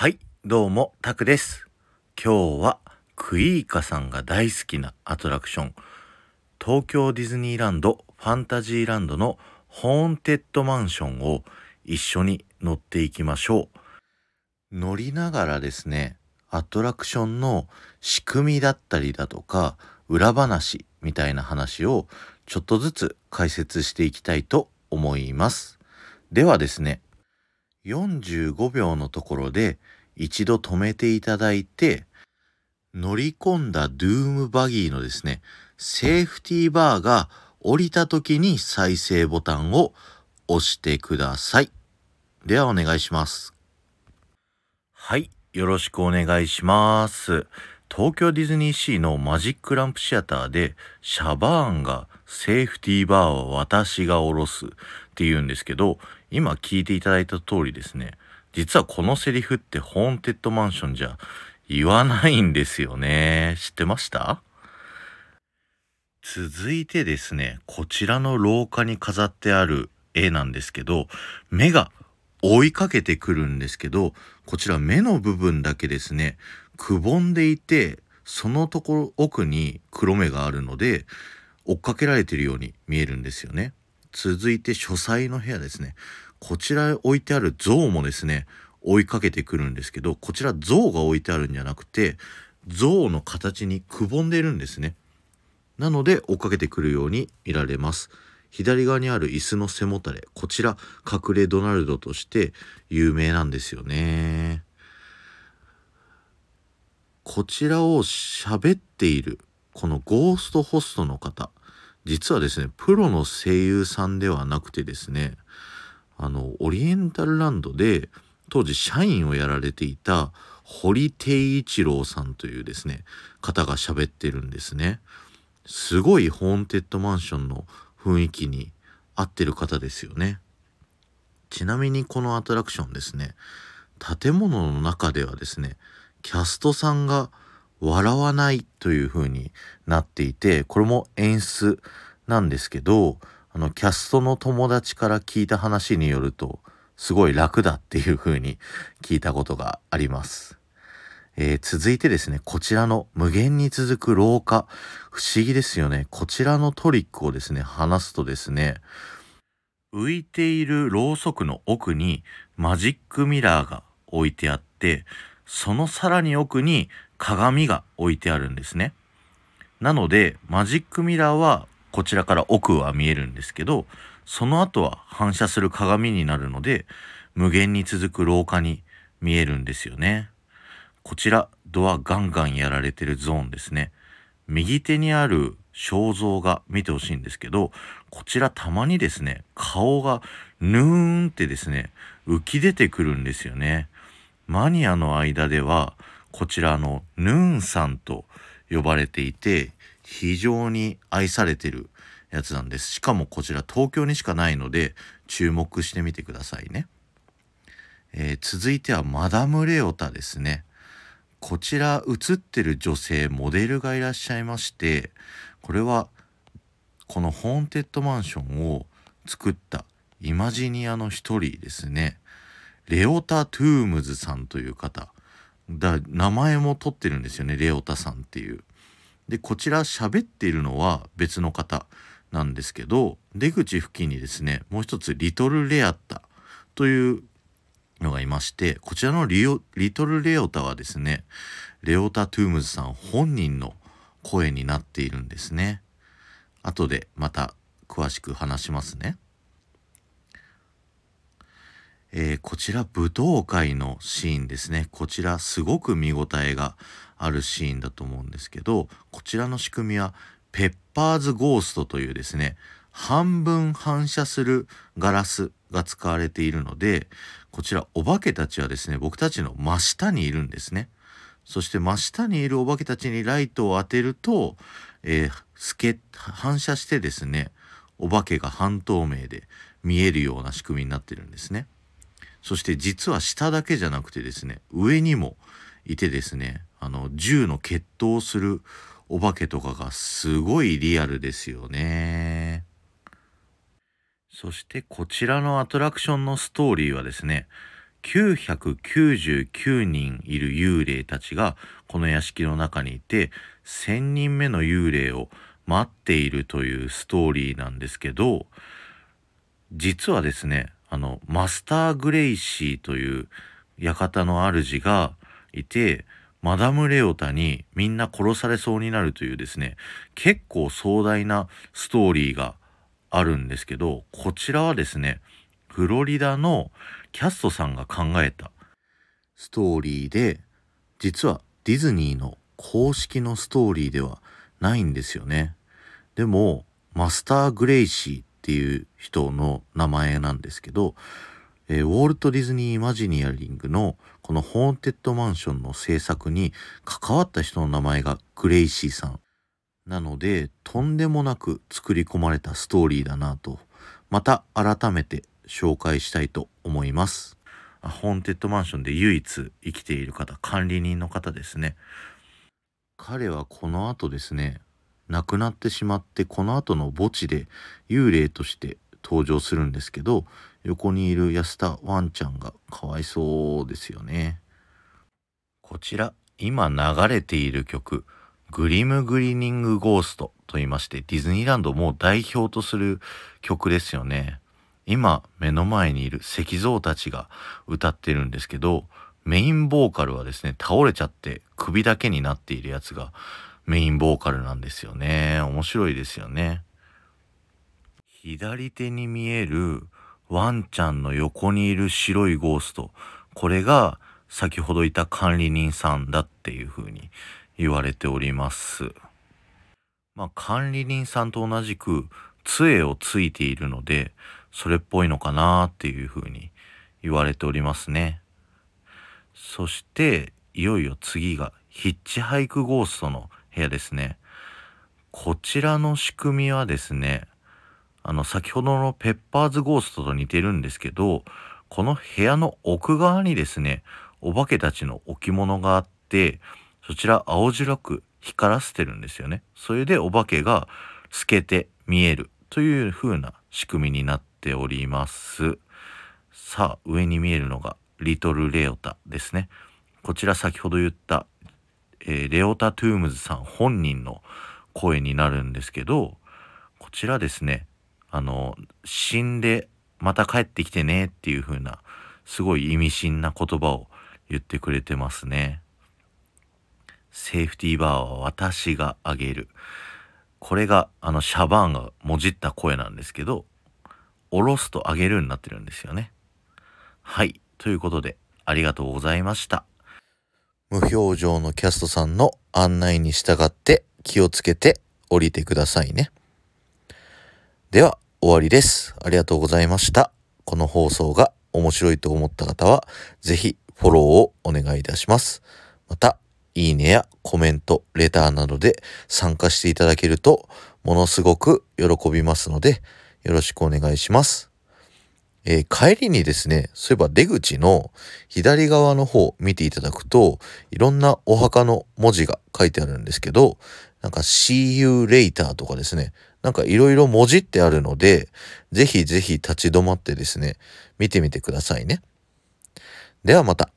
はい、どうも、タクです。今日はクイーカさんが大好きなアトラクション、東京ディズニーランドファンタジーランドのホーンテッドマンションを一緒に乗っていきましょう。乗りながらですね、アトラクションの仕組みだったりだとか、裏話みたいな話をちょっとずつ解説していきたいと思います。ではですね、45秒のところで一度止めていただいて、乗り込んだドゥームバギーのですね、セーフティーバーが降りた時に再生ボタンを押してください。ではお願いします。はい、よろしくお願いします。東京ディズニーシーのマジックランプシアターでシャバーンがセーフティーバーは私が下ろすって言うんですけど今聞いていただいた通りですね。実はこのセリフってホーンテッドマンションじゃ言わないんですよね。知ってました？続いてですねこちらの廊下に飾ってある絵なんですけど目が追いかけてくるんですけどこちら目の部分だけですねくぼんでいてそのところ奥に黒目があるので追っかけられてるように見えるんですよね。続いて書斎の部屋ですね。こちらへ置いてある像もですね追いかけてくるんですけどこちら像が置いてあるんじゃなくて像の形にくぼんでるんですね。なので追っかけてくるように見られます。左側にある椅子の背もたれこちら隠れドナルドとして有名なんですよね。こちらを喋っているこのゴーストホストの方実はですねプロの声優さんではなくてですねあのオリエンタルランドで当時社員をやられていた堀貞一郎さんというですね方が喋ってるんですね。すごいホーンテッドマンションの雰囲気に合ってる方ですよね。ちなみにこのアトラクションですね建物の中ではですねキャストさんが笑わないという風になっていてこれも演出なんですけどあのキャストの友達から聞いた話によるとすごい楽だっていう風に聞いたことがあります。えー続いてですねこちらの無限に続く廊下不思議ですよねこちらのトリックをですね話すとですね浮いているろうそくの奥にマジックミラーが置いてあってそのさらに奥に鏡が置いてあるんですね。なのでマジックミラーはこちらから奥は見えるんですけどその後は反射する鏡になるので無限に続く廊下に見えるんですよね。こちらドアガンガンやられてるゾーンですね。右手にある肖像画見てほしいんですけどこちらたまにですね顔がヌーンってですね浮き出てくるんですよね。マニアの間ではこちらのヌーンさんと呼ばれていて非常に愛されてるやつなんです。しかもこちら東京にしかないので注目してみてくださいね、えー続いてはマダム・レオタですね。こちら写ってる女性モデルがいらっしゃいましてこれはこのホーンテッドマンションを作ったイマジニアの一人ですね。レオタ・トゥームズさんという方。だ名前も取ってるんですよねレオタさんっていう。でこちら喋っているのは別の方なんですけど出口付近にですねもう一つリトル・レアッタというのがいましてこちらのリオリトル・レオタはですねレオタ・トゥームズさん本人の声になっているんですね。後でまた詳しく話しますね。えーこちら武道会のシーンですねこちらすごく見応えがあるシーンだと思うんですけどこちらの仕組みはペッパーズゴーストというですね半分反射するガラスが使われているのでこちらお化けたちはですね僕たちの真下にいるんですねそして真下にいるお化けたちにライトを当てると、えー透け反射してですねお化けが半透明で見えるような仕組みになってるんですね。そして実は下だけじゃなくてですね上にもいてですねあの銃の決闘するお化けとかがすごいリアルですよね。そしてこちらのアトラクションのストーリーはですね999人いる幽霊たちがこの屋敷の中にいて1000人目の幽霊を待っているというストーリーなんですけど実はですねあのマスター・グレイシーという館の主がいてマダム・レオタにみんな殺されそうになるというですね結構壮大なストーリーがあるんですけどこちらはですねフロリダのキャストさんが考えたストーリーで実はディズニーの公式のストーリーではないんですよね。でもマスター・グレイシーっていう人の名前なんですけど、えー、ウォルト・ディズニー・イマジニアリングのこのホーンテッドマンションの制作に関わった人の名前がグレイシーさん。なのでとんでもなく作り込まれたストーリーだなとまた改めて紹介したいと思います。ホーンテッドマンションで唯一生きている方管理人の方ですね。彼はこの後ですね亡くなってしまってこの後の墓地で幽霊として登場するんですけど横にいる安田ワンちゃんがかわいそうですよね。こちら今流れている曲グリムグリニングゴーストと言いましてディズニーランドも代表とする曲ですよね。今目の前にいる石像たちが歌ってるんですけどメインボーカルはですね倒れちゃって首だけになっているやつがメインボーカルなんですよね。面白いですよね。左手に見えるワンちゃんの横にいる白いゴースト。これが先ほどいた管理人さんだっていうふうに言われております。まあ管理人さんと同じく杖をついているのでそれっぽいのかなっていうふうに言われておりますね。そしていよいよ次がヒッチハイクゴーストの部屋ですね。こちらの仕組みはですね、あの先ほどのペッパーズゴーストと似てるんですけど、この部屋の奥側にですね、お化けたちの置物があって、そちら青白く光らせてるんですよね。それでお化けが透けて見えるという風な仕組みになっております。さあ、上に見えるのがリトルレオタですね。こちら先ほど言った、えー、レオタ・トゥームズさん本人の声になるんですけど、こちらですね、あの、死んでまた帰ってきてねっていう風な、すごい意味深な言葉を言ってくれてますね。セーフティーバーは私があげる。これがあのシャバーンがもじった声なんですけど、下ろすと上げるになってるんですよね。はい。ということで、ありがとうございました。無表情のキャストさんの案内に従って気をつけて降りてくださいね。では、終わりです。ありがとうございました。この放送が面白いと思った方は、ぜひフォローをお願いいたします。また、いいねやコメント、レターなどで参加していただけるとものすごく喜びますのでよろしくお願いします。えー、帰りにですね、そういえば出口の左側の方見ていただくといろんなお墓の文字が書いてあるんですけどなんか See you later とかですね、なんかいろいろ文字ってあるのでぜひぜひ立ち止まってですね、見てみてくださいね。ではまた。